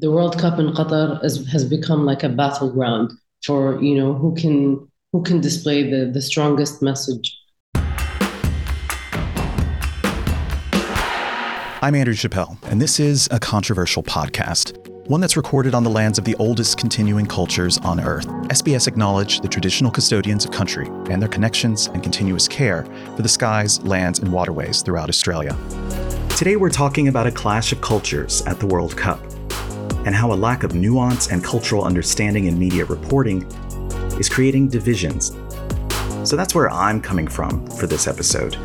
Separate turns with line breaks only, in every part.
the World Cup in Qatar is, has become like a battleground for you know who can who can display the, the strongest message.
I'm Andrew Chappell, and this is a controversial podcast, one that's recorded on the lands of the oldest continuing cultures on Earth. SBS acknowledge the traditional custodians of country and their connections and continuous care for the skies, lands, and waterways throughout Australia. Today, we're talking about a clash of cultures at the World Cup and how a lack of nuance and cultural understanding in media reporting is creating divisions. So that's where I'm coming from for this episode.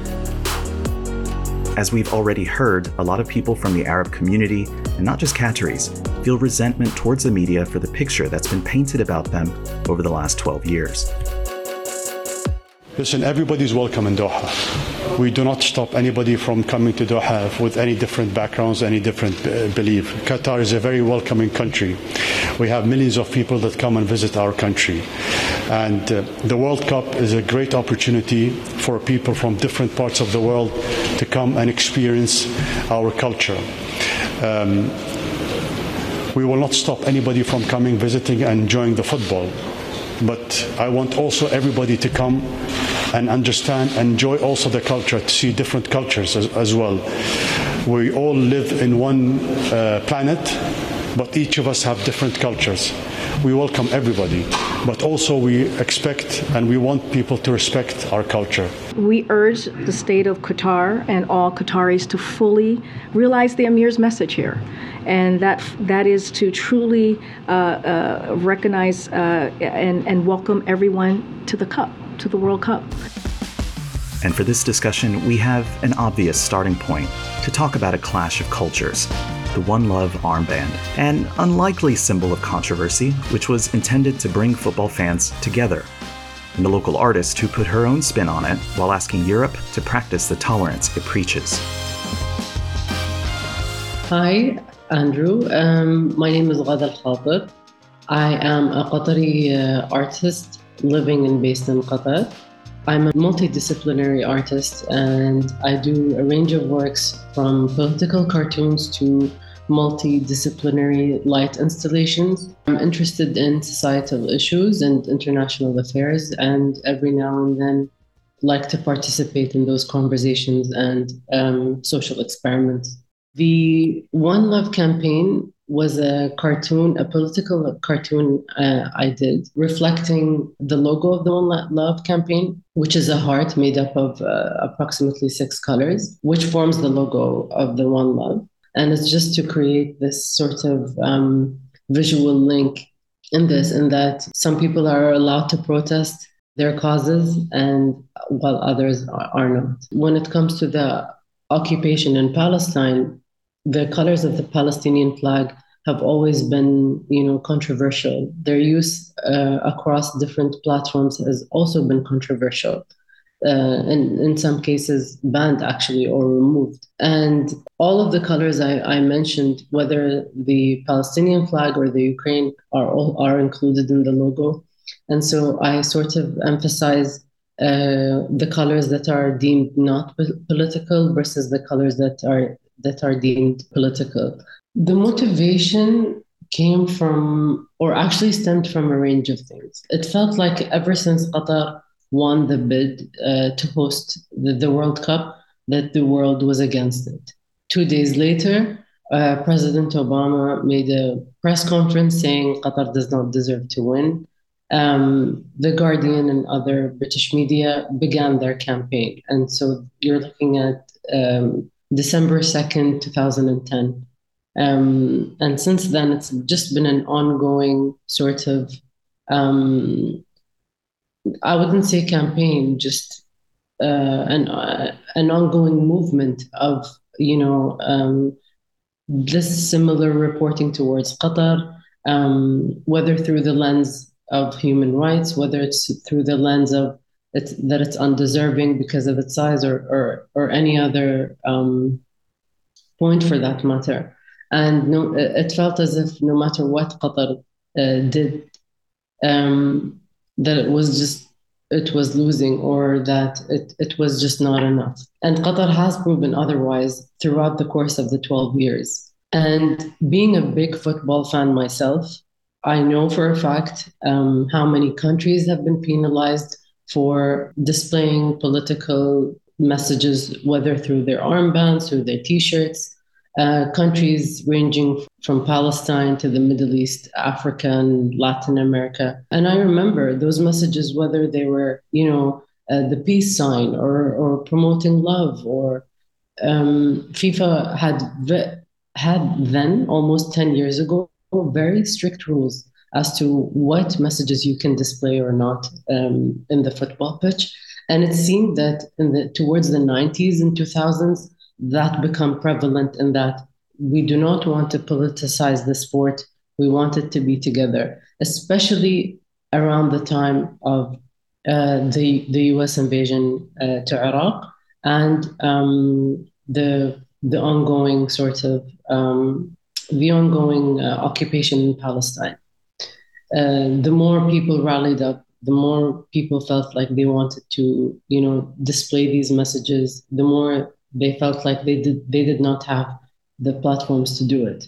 As we've already heard, a lot of people from the Arab community, and not just Qataris, feel resentment towards the media for the picture that's been painted about them over the last 12 years.
Listen, everybody's welcome in Doha. We do not stop anybody from coming to Doha with any different backgrounds, any different uh, belief. Qatar is a very welcoming country. We have millions of people that come and visit our country. And uh, the World Cup is a great opportunity for people from different parts of the world to come and experience our culture. Um, we will not stop anybody from coming, visiting, and enjoying the football. But I want also everybody to come and understand, and enjoy also the culture, to see different cultures as, as well. We all live in one uh, planet, but each of us have different cultures. We welcome everybody, but also we expect and we want people to respect our culture.
We urge the state of Qatar and all Qataris to fully realize the Emir's message here and that that is to truly uh, uh, recognize uh, and, and welcome everyone to the Cup to the World Cup.
And for this discussion, we have an obvious starting point to talk about a clash of cultures the One Love armband, an unlikely symbol of controversy, which was intended to bring football fans together. And the local artist who put her own spin on it while asking Europe to practice the tolerance it preaches.
Hi, Andrew. Um, my name is Ghada Al. I am a Qatari uh, artist living and based in Qatar. I'm a multidisciplinary artist and I do a range of works from political cartoons to multidisciplinary light installations. I'm interested in societal issues and international affairs, and every now and then like to participate in those conversations and um, social experiments. The One Love campaign was a cartoon, a political cartoon uh, I did, reflecting the logo of the One Love campaign, which is a heart made up of uh, approximately six colors, which forms the logo of the One Love. And it's just to create this sort of um, visual link in this, in that some people are allowed to protest their causes and while others are not. When it comes to the occupation in Palestine, the colors of the Palestinian flag have always been, you know, controversial. Their use uh, across different platforms has also been controversial. Uh, and in some cases banned actually or removed. And all of the colors I, I, mentioned, whether the Palestinian flag or the Ukraine, are all, are included in the logo. And so I sort of emphasize uh, the colors that are deemed not political versus the colors that are that are deemed political. The motivation came from, or actually stemmed from a range of things. It felt like ever since Qatar won the bid uh, to host the, the, World Cup, that the world was against it. Two days later, uh, President Obama made a press conference saying Qatar does not deserve to win. Um, the Guardian and other British media began their campaign. And so you're looking at um, December 2nd, 2010. Um, and since then, it's just been an ongoing sort of, um, I wouldn't say campaign, just uh, an, uh, an ongoing movement of, you know, um, this similar reporting towards Qatar, um, whether through the lens of human rights, whether it's through the lens of it's, that it's undeserving because of its size or or, or any other um, point for that matter. And no, it felt as if no matter what Qatar uh, did, um, that it was just it was losing or that it, it was just not enough. And Qatar has proven otherwise throughout the course of the 12 years. And being a big football fan myself, I know for a fact um, how many countries have been penalized for displaying political messages, whether through their armbands, through their t shirts. Uh, countries ranging from Palestine to the Middle East, Africa, and Latin America. And I remember those messages, whether they were, you know, uh, the peace sign or, or promoting love or um, FIFA had had then almost 10 years ago very strict rules as to what messages you can display or not um, in the football pitch and it seemed that in the towards the 90s and 2000s that become prevalent in that we do not want to politicize the sport we want it to be together especially around the time of uh, the the U.S. invasion uh, to Iraq and um, the the ongoing sort of um, the ongoing uh, occupation in Palestine. Uh, the more people rallied up, the more people felt like they wanted to, you know, display these messages. The more they felt like they did they did not have the platforms to do it.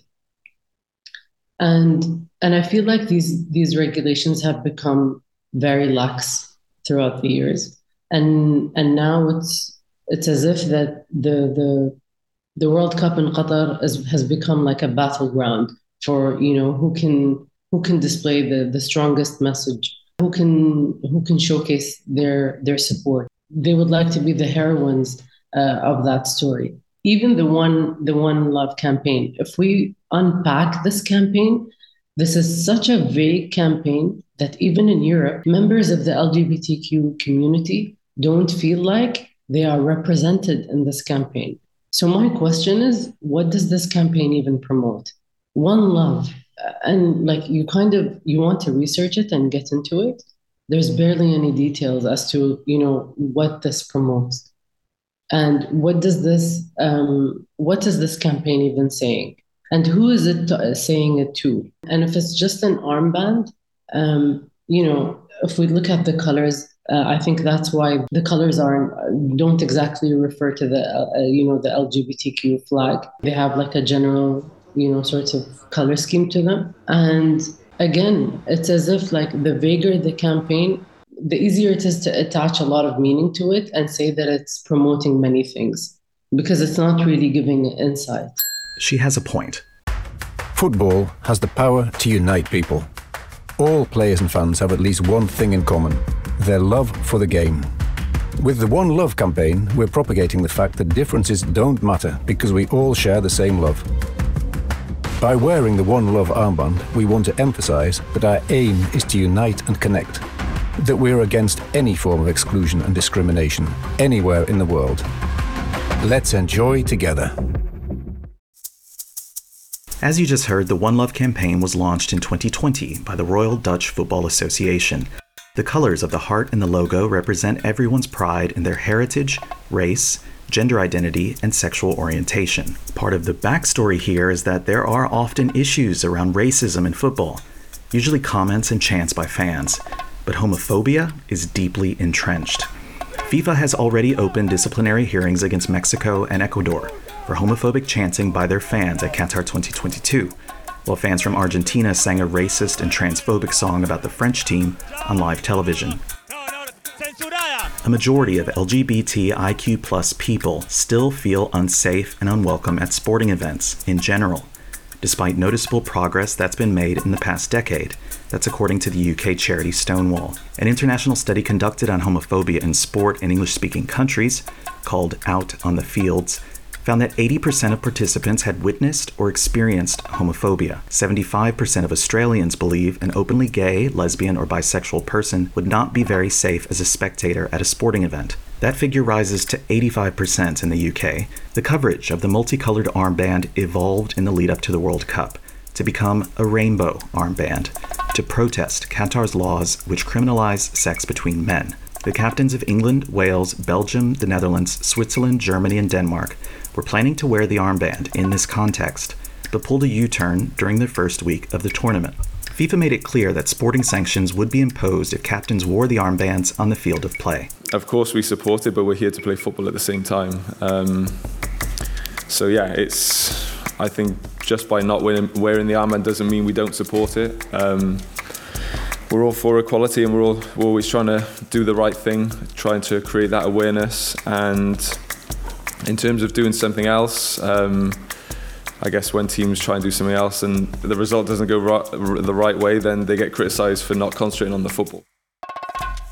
And and I feel like these these regulations have become very lax throughout the years, and and now it's it's as if that the the the World Cup in Qatar is, has become like a battleground for you know who can who can display the the strongest message, who can who can showcase their their support. They would like to be the heroines uh, of that story. Even the one the one love campaign. If we unpack this campaign, this is such a vague campaign that even in Europe, members of the LGBTQ community don't feel like they are represented in this campaign. So my question is, what does this campaign even promote? One love, and like you kind of you want to research it and get into it. There's barely any details as to you know what this promotes, and what does this um, what is this campaign even saying, and who is it t- saying it to? And if it's just an armband, um, you know, if we look at the colors, uh, I think that's why the colors aren't don't exactly refer to the uh, you know the LGBTQ flag. They have like a general you know sort of color scheme to them, and again, it's as if like the vaguer the campaign, the easier it is to attach a lot of meaning to it and say that it's promoting many things because it's not really giving insight.
She has a point.
Football has the power to unite people. All players and fans have at least one thing in common their love for the game. With the One Love campaign, we're propagating the fact that differences don't matter because we all share the same love. By wearing the One Love armband, we want to emphasize that our aim is to unite and connect, that we're against any form of exclusion and discrimination anywhere in the world. Let's enjoy together.
As you just heard, the One Love campaign was launched in 2020 by the Royal Dutch Football Association the colors of the heart and the logo represent everyone's pride in their heritage, race, gender identity, and sexual orientation. Part of the backstory here is that there are often issues around racism in football, usually comments and chants by fans, but homophobia is deeply entrenched. FIFA has already opened disciplinary hearings against Mexico and Ecuador for homophobic chanting by their fans at Qatar 2022 while fans from Argentina sang a racist and transphobic song about the French team on live television. A majority of LGBTIQ plus people still feel unsafe and unwelcome at sporting events in general, despite noticeable progress that's been made in the past decade. That's according to the UK charity Stonewall. An international study conducted on homophobia in sport in English speaking countries, called Out on the Fields, found that 80% of participants had witnessed or experienced homophobia. 75% of Australians believe an openly gay, lesbian, or bisexual person would not be very safe as a spectator at a sporting event. That figure rises to 85% in the UK. The coverage of the multicolored armband evolved in the lead up to the World Cup to become a rainbow armband to protest Qatar's laws which criminalize sex between men. The captains of England, Wales, Belgium, the Netherlands, Switzerland, Germany, and Denmark were planning to wear the armband in this context, but pulled a U turn during the first week of the tournament. FIFA made it clear that sporting sanctions would be imposed if captains wore the armbands on the field of play.
Of course, we support it, but we're here to play football at the same time. Um, so, yeah, it's. I think just by not wearing, the armband doesn't mean we don't support it. Um, we're all for equality and we're all we're always trying to do the right thing, trying to create that awareness. And in terms of doing something else, um, I guess when teams try and do something else and the result doesn't go right, the right way, then they get criticised for not concentrating on the football.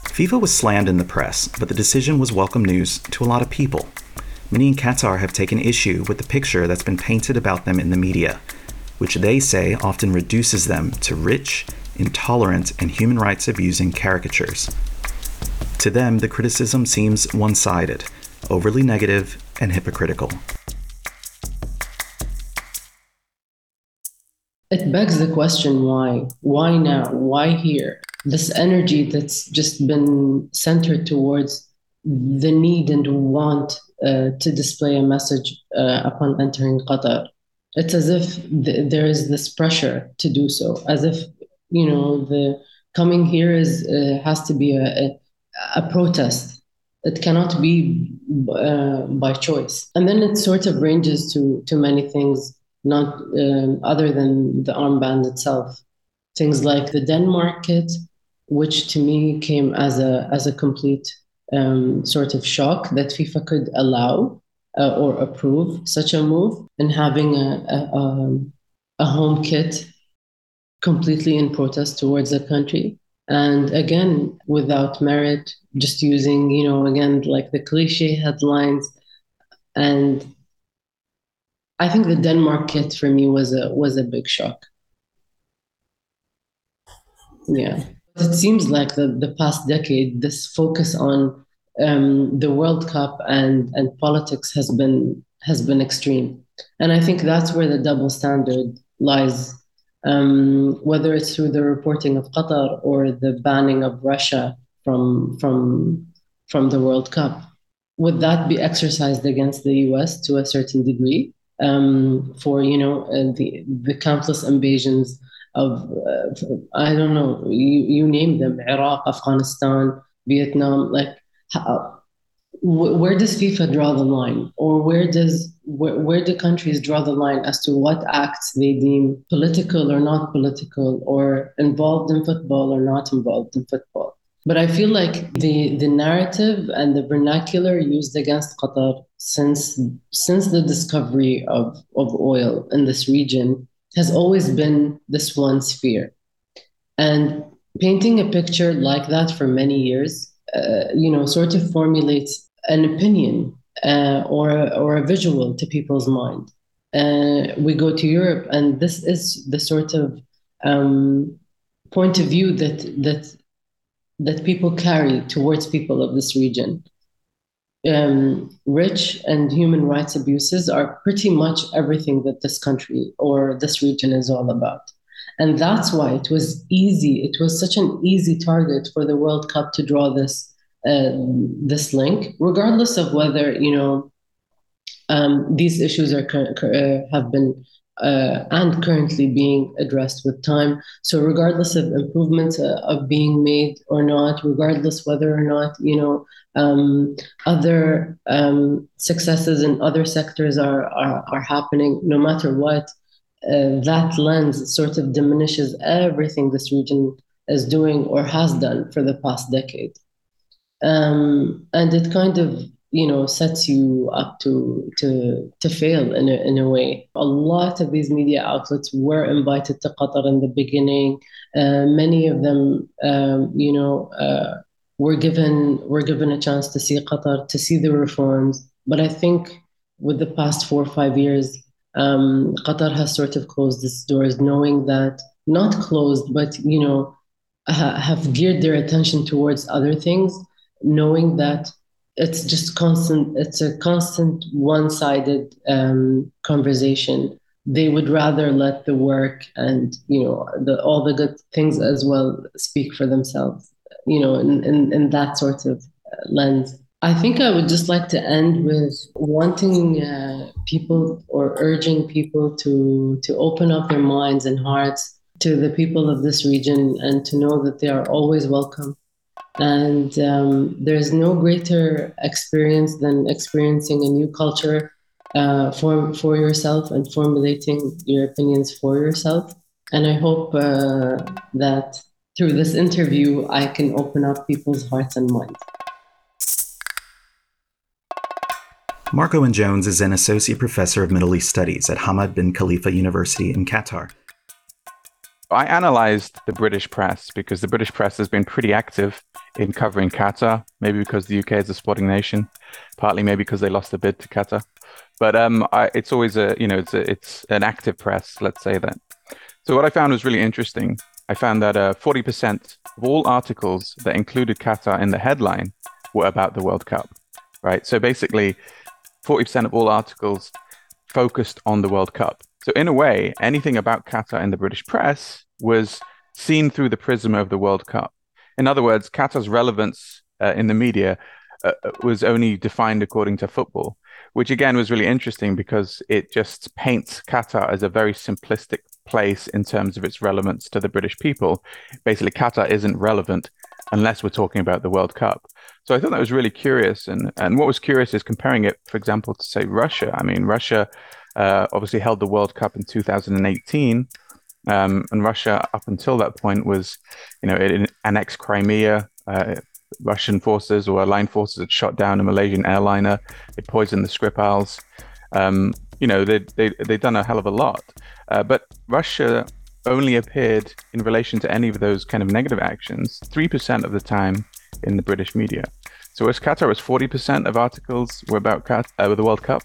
FIFA was slammed in the press, but the decision was welcome news to a lot of people. Many in Qatar have taken issue with the picture that's been painted about them in the media, which they say often reduces them to rich, intolerant, and human rights abusing caricatures. To them, the criticism seems one sided, overly negative, and hypocritical.
It begs the question why? Why now? Why here? This energy that's just been centered towards the need and want uh, to display a message uh, upon entering Qatar. It's as if th- there is this pressure to do so, as if you know the coming here is uh, has to be a, a, a protest. It cannot be uh, by choice, and then it sort of ranges to to many things, not um, other than the armband itself. Things like the Denmark kit, which to me came as a as a complete um, sort of shock that FIFA could allow uh, or approve such a move and having a, a, um, a home kit completely in protest towards the country. And again, without merit, just using, you know, again, like the cliche headlines. And I think the Denmark kit for me was a was a big shock. Yeah. It seems like the, the past decade, this focus on um, the World Cup and, and politics has been has been extreme, and I think that's where the double standard lies. Um, whether it's through the reporting of Qatar or the banning of Russia from from from the World Cup, would that be exercised against the U.S. to a certain degree um, for you know uh, the the countless invasions of uh, I don't know you, you name them Iraq, Afghanistan, Vietnam, like how, where does FIFA draw the line, or where does where, where do countries draw the line as to what acts they deem political or not political, or involved in football or not involved in football? But I feel like the the narrative and the vernacular used against Qatar since since the discovery of, of oil in this region has always been this one sphere. And painting a picture like that for many years uh, you know, sort of formulates an opinion uh, or, or a visual to people's mind. Uh, we go to Europe, and this is the sort of um, point of view that that that people carry towards people of this region. Um, rich and human rights abuses are pretty much everything that this country or this region is all about. And that's why it was easy. It was such an easy target for the World Cup to draw this uh, this link, regardless of whether you know um, these issues are uh, have been uh, and currently being addressed with time. So regardless of improvements uh, of being made or not, regardless whether or not you know um, other um, successes in other sectors are, are are happening, no matter what, uh, that lens sort of diminishes everything this region is doing or has done for the past decade. Um, and it kind of you know sets you up to to to fail in a, in a way. A lot of these media outlets were invited to qatar in the beginning. Uh, many of them um, you know uh, were given were given a chance to see qatar to see the reforms. But i think with the past four or five years um, Qatar has sort of closed its doors, knowing that not closed, but you know, ha- have geared their attention towards other things, knowing that it's just constant. It's a constant one-sided um, conversation. They would rather let the work and you know the, all the good things as well speak for themselves. You know, in in, in that sort of lens. I think I would just like to end with wanting uh, people or urging people to to open up their minds and hearts to the people of this region and to know that they are always welcome. And um, there's no greater experience than experiencing a new culture uh, for for yourself and formulating your opinions for yourself. And I hope uh, that through this interview, I can open up people's hearts and minds.
Marc Owen Jones is an associate professor of Middle East Studies at Hamad bin Khalifa University in Qatar.
I analyzed the British press because the British press has been pretty active in covering Qatar, maybe because the UK is a sporting nation, partly maybe because they lost a bid to Qatar. But um, I, it's always a, you know, it's a, it's an active press, let's say that. So what I found was really interesting. I found that uh, 40% of all articles that included Qatar in the headline were about the World Cup, right? So basically, 40% of all articles focused on the World Cup. So, in a way, anything about Qatar in the British press was seen through the prism of the World Cup. In other words, Qatar's relevance uh, in the media uh, was only defined according to football, which again was really interesting because it just paints Qatar as a very simplistic place in terms of its relevance to the British people. Basically, Qatar isn't relevant unless we're talking about the World Cup. So I thought that was really curious. And, and what was curious is comparing it, for example, to say Russia. I mean, Russia uh, obviously held the World Cup in 2018. Um, and Russia, up until that point, was, you know, it annexed Crimea. Uh, Russian forces or aligned forces had shot down a Malaysian airliner. They poisoned the Skripals. Um, you know, they they they'd done a hell of a lot. Uh, but Russia only appeared in relation to any of those kind of negative actions three percent of the time in the British media. So as Qatar was 40% of articles were about Qatar, uh, the World Cup,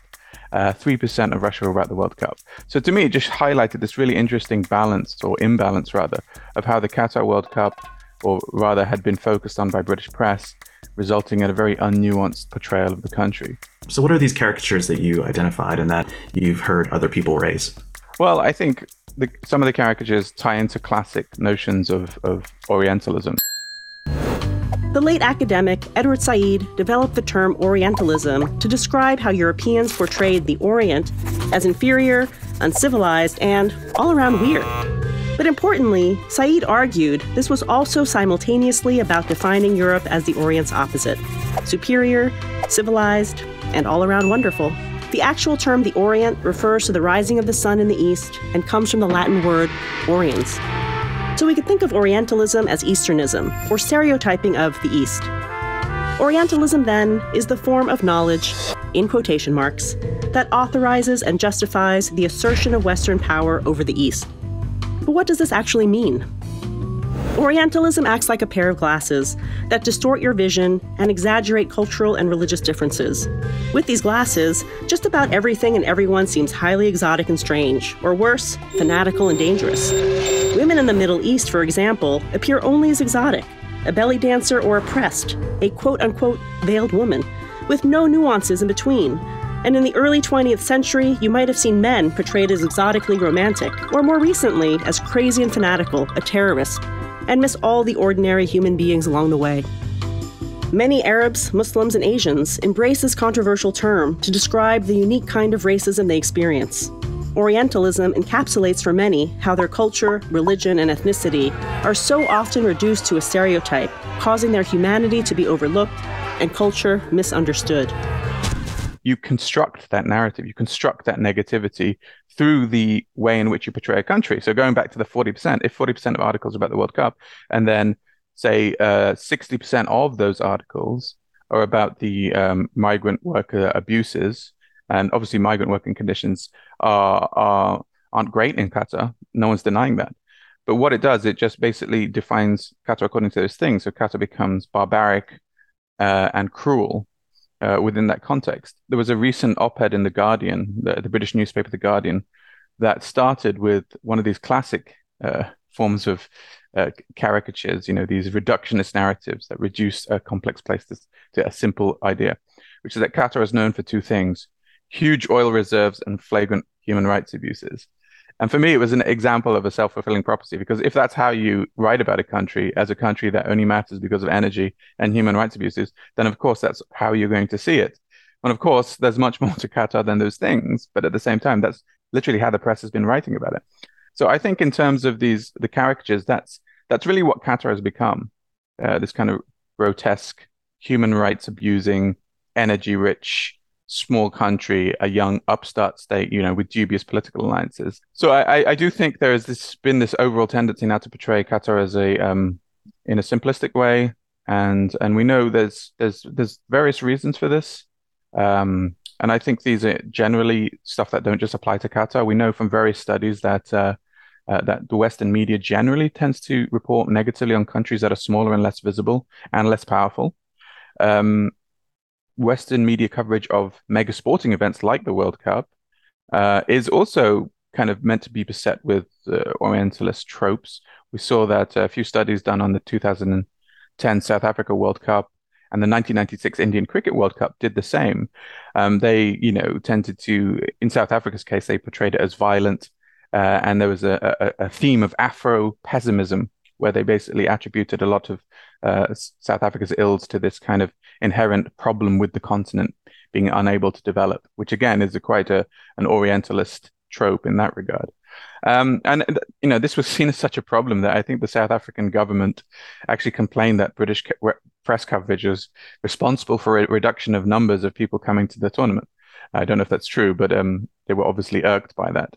uh, 3% of Russia were about the World Cup. So to me, it just highlighted this really interesting balance or imbalance rather of how the Qatar World Cup, or rather had been focused on by British press, resulting in a very unnuanced portrayal of the country.
So what are these caricatures that you identified and that you've heard other people raise?
Well, I think the, some of the caricatures tie into classic notions of, of Orientalism.
The late academic Edward Said developed the term Orientalism to describe how Europeans portrayed the Orient as inferior, uncivilized, and all around weird. But importantly, Said argued this was also simultaneously about defining Europe as the Orient's opposite superior, civilized, and all around wonderful. The actual term the Orient refers to the rising of the sun in the east and comes from the Latin word oriens, so we could think of Orientalism as Easternism, or stereotyping of the East. Orientalism, then, is the form of knowledge, in quotation marks, that authorizes and justifies the assertion of Western power over the East. But what does this actually mean? Orientalism acts like a pair of glasses that distort your vision and exaggerate cultural and religious differences. With these glasses, just about everything and everyone seems highly exotic and strange, or worse, fanatical and dangerous. Women in the Middle East, for example, appear only as exotic a belly dancer or oppressed, a quote unquote veiled woman, with no nuances in between. And in the early 20th century, you might have seen men portrayed as exotically romantic, or more recently, as crazy and fanatical, a terrorist, and miss all the ordinary human beings along the way. Many Arabs, Muslims, and Asians embrace this controversial term to describe the unique kind of racism they experience. Orientalism encapsulates for many how their culture, religion, and ethnicity are so often reduced to a stereotype, causing their humanity to be overlooked and culture misunderstood.
You construct that narrative, you construct that negativity through the way in which you portray a country. So going back to the 40%, if 40% of articles are about the World Cup, and then say uh, 60% of those articles are about the um, migrant worker abuses, and obviously, migrant working conditions are, are aren't great in Qatar. No one's denying that. But what it does, it just basically defines Qatar according to those things. So Qatar becomes barbaric uh, and cruel uh, within that context. There was a recent op-ed in the Guardian, the, the, British newspaper, the Guardian, that started with one of these classic uh, forms of uh, caricatures. You know, these reductionist narratives that reduce a complex place to, to a simple idea, which is that Qatar is known for two things: huge oil reserves and flagrant human rights abuses. And for me, it was an example of a self fulfilling prophecy because if that's how you write about a country as a country that only matters because of energy and human rights abuses, then of course that's how you're going to see it. And of course, there's much more to Qatar than those things. But at the same time, that's literally how the press has been writing about it. So I think in terms of these the caricatures, that's that's really what Qatar has become. Uh, this kind of grotesque, human rights abusing, energy rich, small country, a young upstart state, you know, with dubious political alliances. So I, I do think there has this been this overall tendency now to portray Qatar as a um, in a simplistic way, and and we know there's there's there's various reasons for this. Um, and I think these are generally stuff that don't just apply to Qatar. We know from various studies that uh, uh, that the Western media generally tends to report negatively on countries that are smaller and less visible and less powerful. Um, Western media coverage of mega sporting events like the World Cup uh, is also kind of meant to be beset with uh, Orientalist tropes. We saw that a few studies done on the 2010 South Africa World Cup and the 1996 Indian Cricket World Cup did the same. Um, they, you know, tended to, in South Africa's case, they portrayed it as violent, uh, and there was a, a, a theme of Afro pessimism where they basically attributed a lot of uh, South Africa's ills to this kind of inherent problem with the continent being unable to develop, which again is a quite a an Orientalist trope in that regard. Um, and you know, this was seen as such a problem that I think the South African government actually complained that British press coverage was responsible for a reduction of numbers of people coming to the tournament. I don't know if that's true, but um, they were obviously irked by that.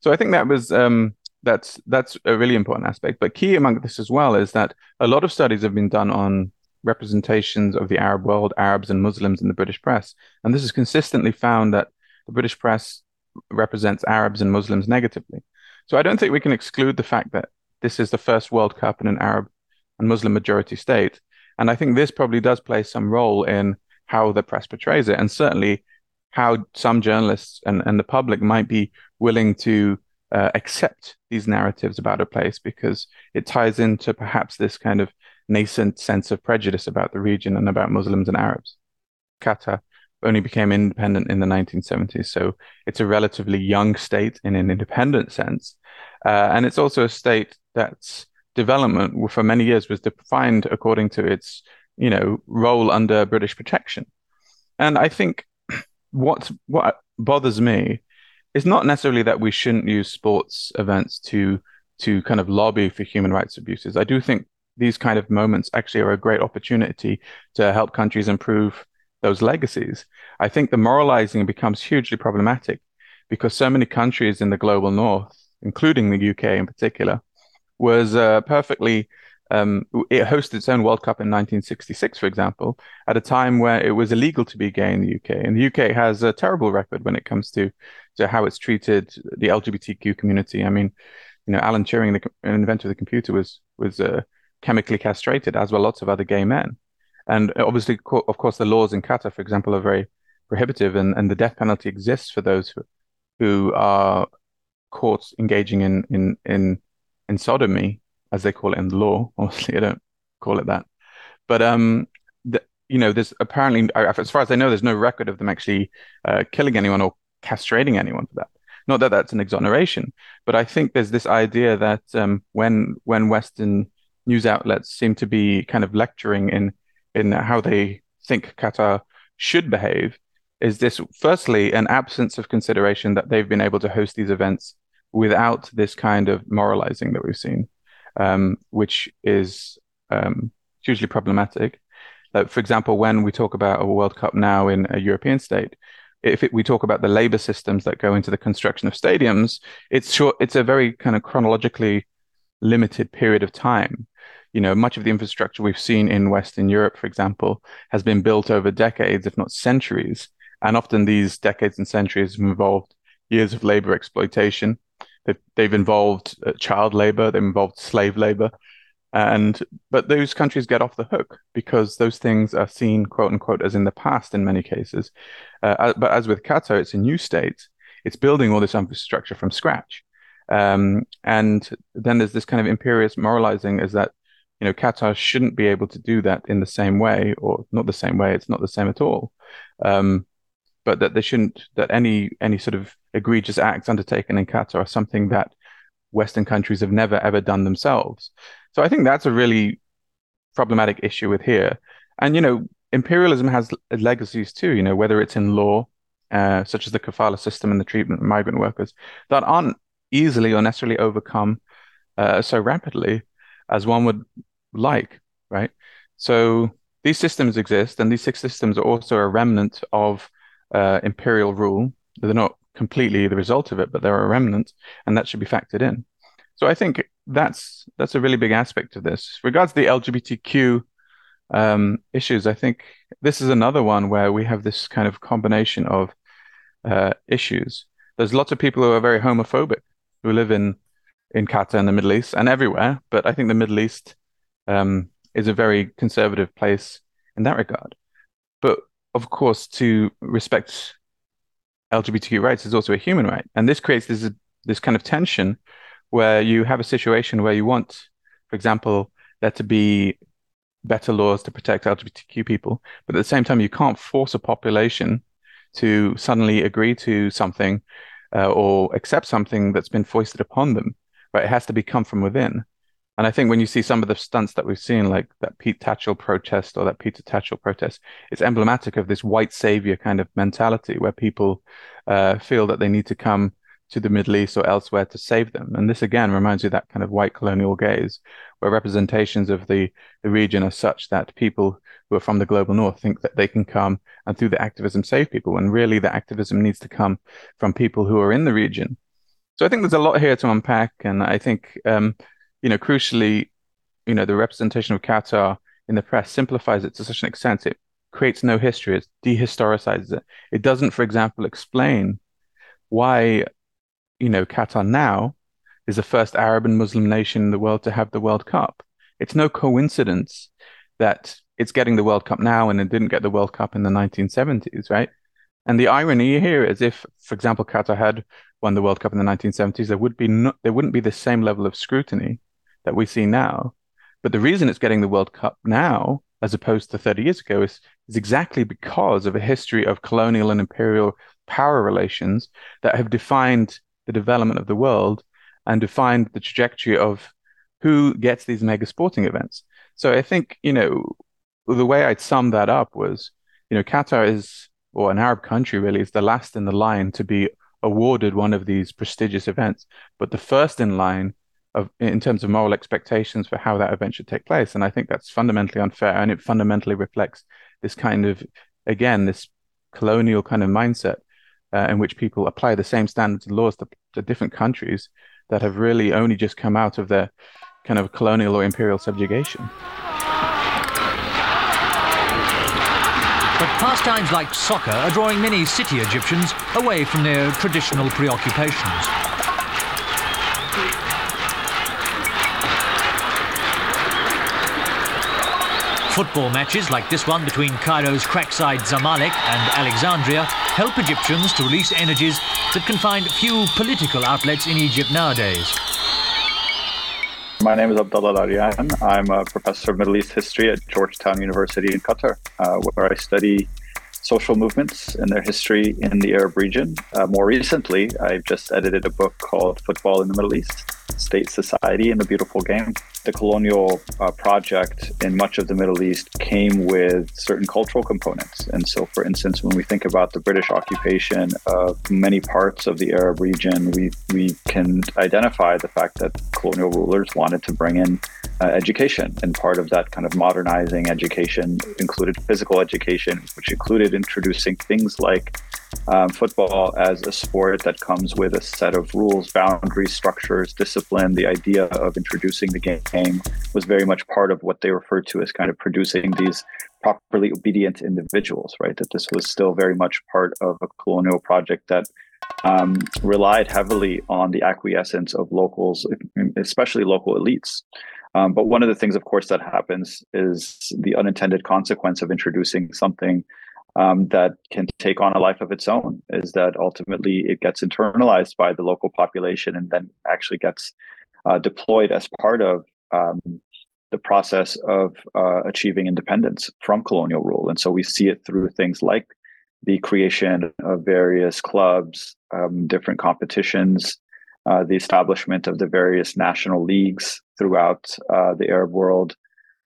So I think that was um, that's that's a really important aspect. But key among this as well is that a lot of studies have been done on representations of the Arab world, Arabs and Muslims in the British press, and this has consistently found that the British press represents Arabs and Muslims negatively. So I don't think we can exclude the fact that this is the first World Cup in an Arab and Muslim majority state, and I think this probably does play some role in how the press portrays it, and certainly how some journalists and, and the public might be willing to uh, accept these narratives about a place because it ties into perhaps this kind of nascent sense of prejudice about the region and about Muslims and Arabs. Qatar only became independent in the 1970s, so it's a relatively young state in an independent sense. Uh, and it's also a state that's development for many years was defined according to its, you know, role under British protection. And I think what what bothers me it's not necessarily that we shouldn't use sports events to to kind of lobby for human rights abuses. I do think these kind of moments actually are a great opportunity to help countries improve those legacies. I think the moralizing becomes hugely problematic because so many countries in the global north, including the UK in particular, was uh, perfectly um, it hosted its own World Cup in 1966, for example, at a time where it was illegal to be gay in the UK. And the UK has a terrible record when it comes to, to how it's treated the LGBTQ community. I mean, you know, Alan Turing, the inventor of the computer, was was uh, chemically castrated, as were lots of other gay men. And obviously, of course, the laws in Qatar, for example, are very prohibitive, and, and the death penalty exists for those who, who are caught engaging in in in, in sodomy as they call it in the law. Obviously, I don't call it that. But um, the, you know, there's apparently, as far as I know, there's no record of them actually uh, killing anyone or castrating anyone for that. Not that that's an exoneration, but I think there's this idea that um, when when Western news outlets seem to be kind of lecturing in in how they think Qatar should behave, is this firstly an absence of consideration that they've been able to host these events without this kind of moralizing that we've seen um, which is um, hugely problematic. Like, for example, when we talk about a World Cup now in a European state, if it, we talk about the labor systems that go into the construction of stadiums, it's short. It's a very kind of chronologically limited period of time. You know, much of the infrastructure we've seen in Western Europe, for example, has been built over decades, if not centuries. And often these decades and centuries have involved years of labor exploitation, They've, they've involved uh, child labor, they've involved slave labor, and but those countries get off the hook because those things are seen, quote unquote, as in the past in many cases. Uh, but as with Qatar, it's a new state. It's building all this infrastructure from scratch. Um, and then there's this kind of imperious moralizing is that you know Qatar shouldn't be able to do that in the same way, or not the same way. It's not the same at all. Um, but that they shouldn't that any any sort of egregious acts undertaken in Qatar are something that Western countries have never ever done themselves. So I think that's a really problematic issue with here. And you know, imperialism has legacies too. You know, whether it's in law, uh, such as the kafala system and the treatment of migrant workers, that aren't easily or necessarily overcome uh, so rapidly as one would like, right? So these systems exist, and these six systems are also a remnant of uh, imperial rule. They're not completely the result of it, but they're a remnant, and that should be factored in. So I think that's that's a really big aspect of this. Regards the LGBTQ um, issues, I think this is another one where we have this kind of combination of uh, issues. There's lots of people who are very homophobic who live in in Qatar and the Middle East and everywhere, but I think the Middle East um, is a very conservative place in that regard. But of course, to respect LGBTQ rights is also a human right, and this creates this this kind of tension where you have a situation where you want, for example, there to be better laws to protect LGBTQ people, but at the same time, you can't force a population to suddenly agree to something uh, or accept something that's been foisted upon them. Right? It has to be come from within. And I think when you see some of the stunts that we've seen, like that Pete Tatchell protest or that Peter Tatchell protest, it's emblematic of this white savior kind of mentality where people uh, feel that they need to come to the Middle East or elsewhere to save them. And this again reminds you of that kind of white colonial gaze, where representations of the, the region are such that people who are from the global north think that they can come and through the activism save people. When really the activism needs to come from people who are in the region. So I think there's a lot here to unpack. And I think, um, you know, crucially, you know, the representation of Qatar in the press simplifies it to such an extent. It creates no history. It dehistoricizes it. It doesn't, for example, explain why you know, Qatar now is the first Arab and Muslim nation in the world to have the World Cup. It's no coincidence that it's getting the World Cup now and it didn't get the World Cup in the 1970s, right? And the irony here is if, for example, Qatar had won the World Cup in the 1970s, there would be no, there wouldn't be the same level of scrutiny that we see now. But the reason it's getting the World Cup now, as opposed to 30 years ago, is, is exactly because of a history of colonial and imperial power relations that have defined the development of the world and defined the trajectory of who gets these mega sporting events. So I think, you know, the way I'd sum that up was, you know, Qatar is, or an Arab country really, is the last in the line to be awarded one of these prestigious events, but the first in line of in terms of moral expectations for how that event should take place. And I think that's fundamentally unfair, and it fundamentally reflects this kind of, again, this colonial kind of mindset uh, in which people apply the same standards and laws to, to different countries that have really only just come out of their kind of colonial or imperial subjugation.
But pastimes like soccer are drawing many city Egyptians away from their traditional preoccupations. Football matches like this one between Cairo's crackside Zamalek and Alexandria help Egyptians to release energies that can find few political outlets in Egypt nowadays.
My name is Abdulla Al-Arian. I'm a professor of Middle East history at Georgetown University in Qatar, uh, where I study social movements and their history in the Arab region. Uh, more recently, I've just edited a book called Football in the Middle East State Society and the Beautiful Game. The colonial uh, project in much of the Middle East came with certain cultural components. And so, for instance, when we think about the British occupation of many parts of the Arab region, we, we can identify the fact that colonial rulers wanted to bring in uh, education. And part of that kind of modernizing education included physical education, which included introducing things like um, football as a sport that comes with a set of rules, boundaries, structures, discipline. The idea of introducing the game was very much part of what they referred to as kind of producing these properly obedient individuals, right? That this was still very much part of a colonial project that um, relied heavily on the acquiescence of locals, especially local elites. Um, but one of the things, of course, that happens is the unintended consequence of introducing something um, that can take on a life of its own is that ultimately it gets internalized by the local population and then actually gets uh, deployed as part of um, the process of uh, achieving independence from colonial rule. And so we see it through things like the creation of various clubs, um, different competitions, uh, the establishment of the various national leagues throughout uh, the Arab world,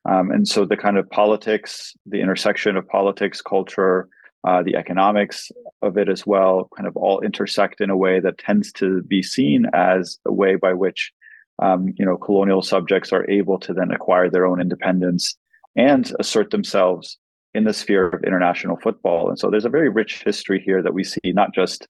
um, and so the kind of politics, the intersection of politics, culture, uh, the economics of it as well, kind of all intersect in a way that tends to be seen as a way by which um, you know colonial subjects are able to then acquire their own independence and assert themselves in the sphere of international football. And so there's a very rich history here that we see, not just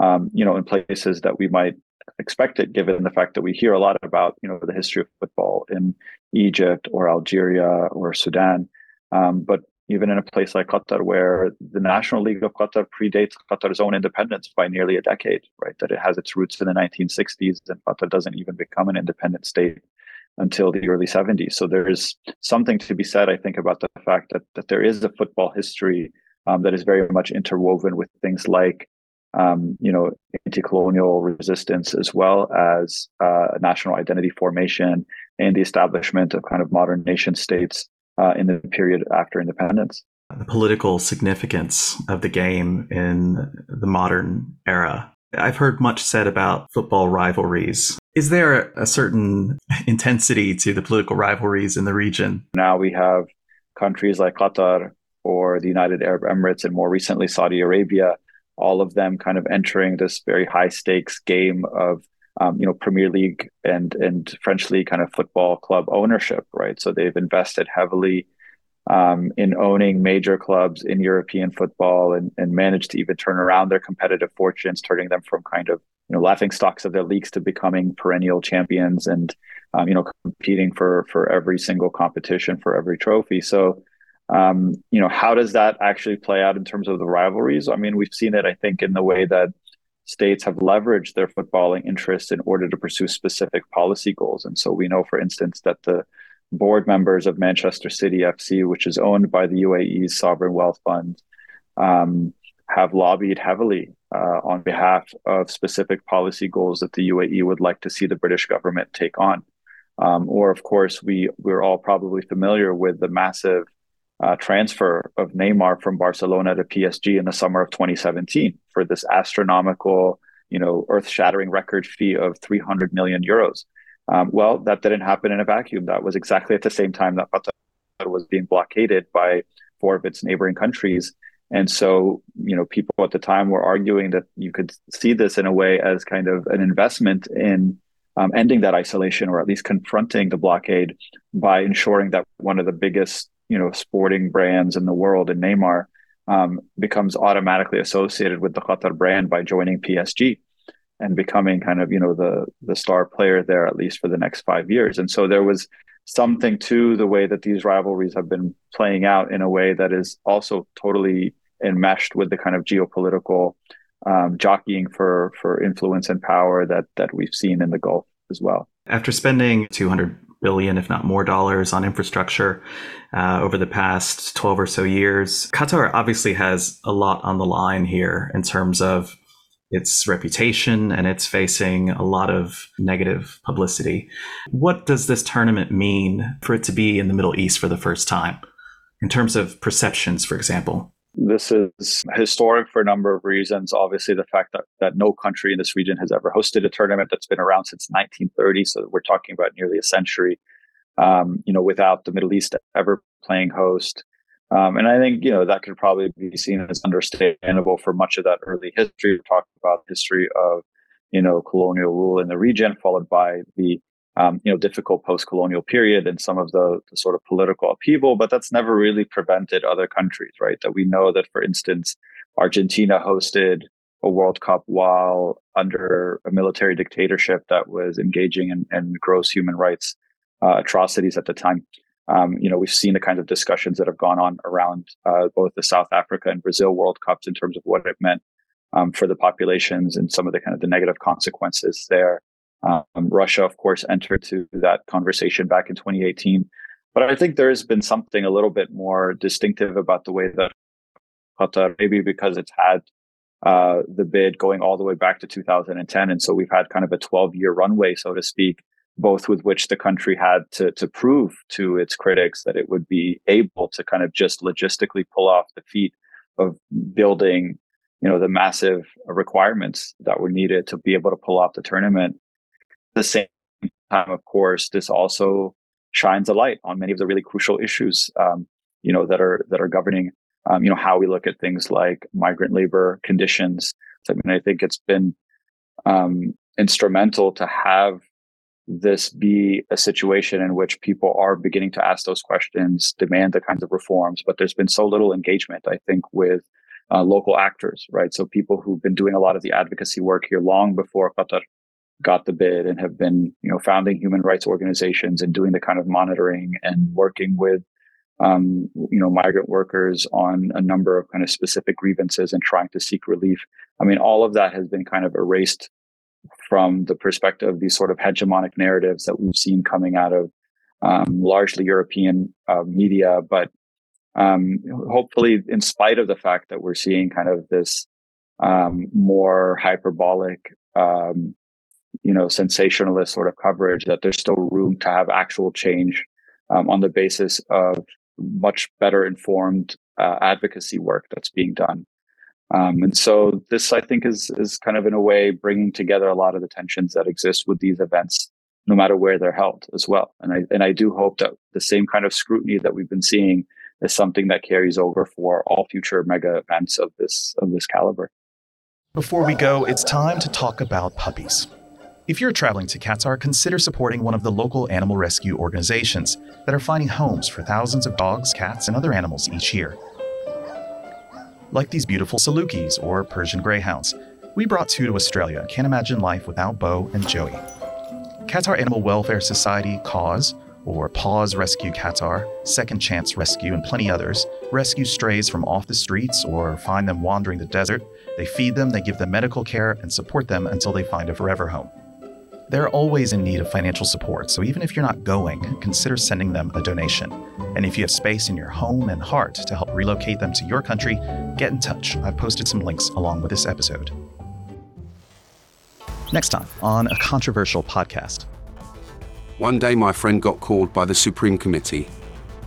um, you know in places that we might expect it, given the fact that we hear a lot about you know the history of football in Egypt or Algeria or Sudan, um, but even in a place like Qatar, where the National League of Qatar predates Qatar's own independence by nearly a decade, right? That it has its roots in the 1960s, and Qatar doesn't even become an independent state until the early 70s. So there's something to be said, I think, about the fact that that there is a football history um, that is very much interwoven with things like um, you know, anti-colonial resistance as well as uh, national identity formation and the establishment of kind of modern nation states uh, in the period after independence.
The political significance of the game in the modern era. I've heard much said about football rivalries. Is there a certain intensity to the political rivalries in the region?
Now we have countries like Qatar or the United Arab Emirates and more recently Saudi Arabia all of them kind of entering this very high stakes game of um, you know Premier League and and French league kind of football club ownership, right? So they've invested heavily um, in owning major clubs in European football and and managed to even turn around their competitive fortunes, turning them from kind of you know laughing stocks of their leagues to becoming perennial champions and um, you know competing for for every single competition for every trophy. So um, you know, how does that actually play out in terms of the rivalries? I mean, we've seen it, I think, in the way that states have leveraged their footballing interests in order to pursue specific policy goals. And so we know, for instance, that the board members of Manchester City FC, which is owned by the UAE's sovereign wealth fund, um, have lobbied heavily uh, on behalf of specific policy goals that the UAE would like to see the British government take on. Um, or, of course, we we're all probably familiar with the massive uh, transfer of Neymar from Barcelona to PSG in the summer of 2017 for this astronomical, you know, earth-shattering record fee of 300 million euros. Um, well, that didn't happen in a vacuum. That was exactly at the same time that Qatar was being blockaded by four of its neighboring countries. And so, you know, people at the time were arguing that you could see this in a way as kind of an investment in um, ending that isolation or at least confronting the blockade by ensuring that one of the biggest you know sporting brands in the world and Neymar um, becomes automatically associated with the Qatar brand by joining PSG and becoming kind of you know the the star player there at least for the next five years. And so there was something to the way that these rivalries have been playing out in a way that is also totally enmeshed with the kind of geopolitical um, jockeying for for influence and power that that we've seen in the Gulf as well.
After spending 200 billion, if not more, dollars on infrastructure uh, over the past 12 or so years. Qatar obviously has a lot on the line here in terms of its reputation and it's facing a lot of negative publicity. What does this tournament mean for it to be in the Middle East for the first time in terms of perceptions, for example?
This is historic for a number of reasons. Obviously, the fact that, that no country in this region has ever hosted a tournament that's been around since 1930. So we're talking about nearly a century, um, you know, without the Middle East ever playing host. Um, and I think, you know, that could probably be seen as understandable for much of that early history. We talked about history of, you know, colonial rule in the region, followed by the um, you know, difficult post-colonial period and some of the, the, sort of political upheaval, but that's never really prevented other countries, right? That we know that, for instance, Argentina hosted a World Cup while under a military dictatorship that was engaging in, in gross human rights uh, atrocities at the time. Um, you know, we've seen the kinds of discussions that have gone on around uh, both the South Africa and Brazil World Cups in terms of what it meant um, for the populations and some of the kind of the negative consequences there. Um, Russia, of course, entered to that conversation back in 2018. But I think there has been something a little bit more distinctive about the way that Qatar, maybe because it's had uh, the bid going all the way back to 2010. And so we've had kind of a 12 year runway, so to speak, both with which the country had to, to prove to its critics that it would be able to kind of just logistically pull off the feat of building, you know, the massive requirements that were needed to be able to pull off the tournament the same time, of course, this also shines a light on many of the really crucial issues, um, you know, that are that are governing, um, you know, how we look at things like migrant labor conditions. So, I mean, I think it's been um, instrumental to have this be a situation in which people are beginning to ask those questions, demand the kinds of reforms, but there's been so little engagement, I think, with uh, local actors, right? So people who've been doing a lot of the advocacy work here long before Qatar got the bid and have been, you know, founding human rights organizations and doing the kind of monitoring and working with, um, you know, migrant workers on a number of kind of specific grievances and trying to seek relief. I mean, all of that has been kind of erased from the perspective of these sort of hegemonic narratives that we've seen coming out of um, largely European uh, media, but um, hopefully, in spite of the fact that we're seeing kind of this um, more hyperbolic, um, you know, sensationalist sort of coverage, that there's still room to have actual change um, on the basis of much better informed uh, advocacy work that's being done. Um, and so this, I think, is is kind of in a way bringing together a lot of the tensions that exist with these events, no matter where they're held, as well. And I and I do hope that the same kind of scrutiny that we've been seeing is something that carries over for all future mega events of this of this caliber.
Before we go, it's time to talk about puppies. If you're traveling to Qatar, consider supporting one of the local animal rescue organizations that are finding homes for thousands of dogs, cats, and other animals each year like these beautiful Salukis or Persian Greyhounds. We brought two to Australia can't imagine life without Bo and Joey. Qatar Animal Welfare Society, QAWS, or Paws Rescue Qatar, Second Chance Rescue, and plenty others, rescue strays from off the streets or find them wandering the desert. They feed them, they give them medical care, and support them until they find a forever home. They're always in need of financial support, so even if you're not going, consider sending them a donation. And if you have space in your home and heart to help relocate them to your country, get in touch. I've posted some links along with this episode. Next time on a controversial podcast.
One day, my friend got called by the Supreme Committee.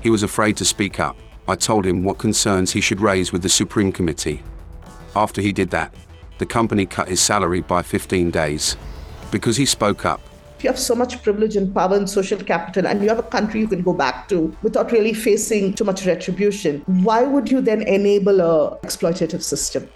He was afraid to speak up. I told him what concerns he should raise with the Supreme Committee. After he did that, the company cut his salary by 15 days because he spoke up.
If you have so much privilege and power and social capital, and you have a country you can go back to without really facing too much retribution, why would you then enable a exploitative system?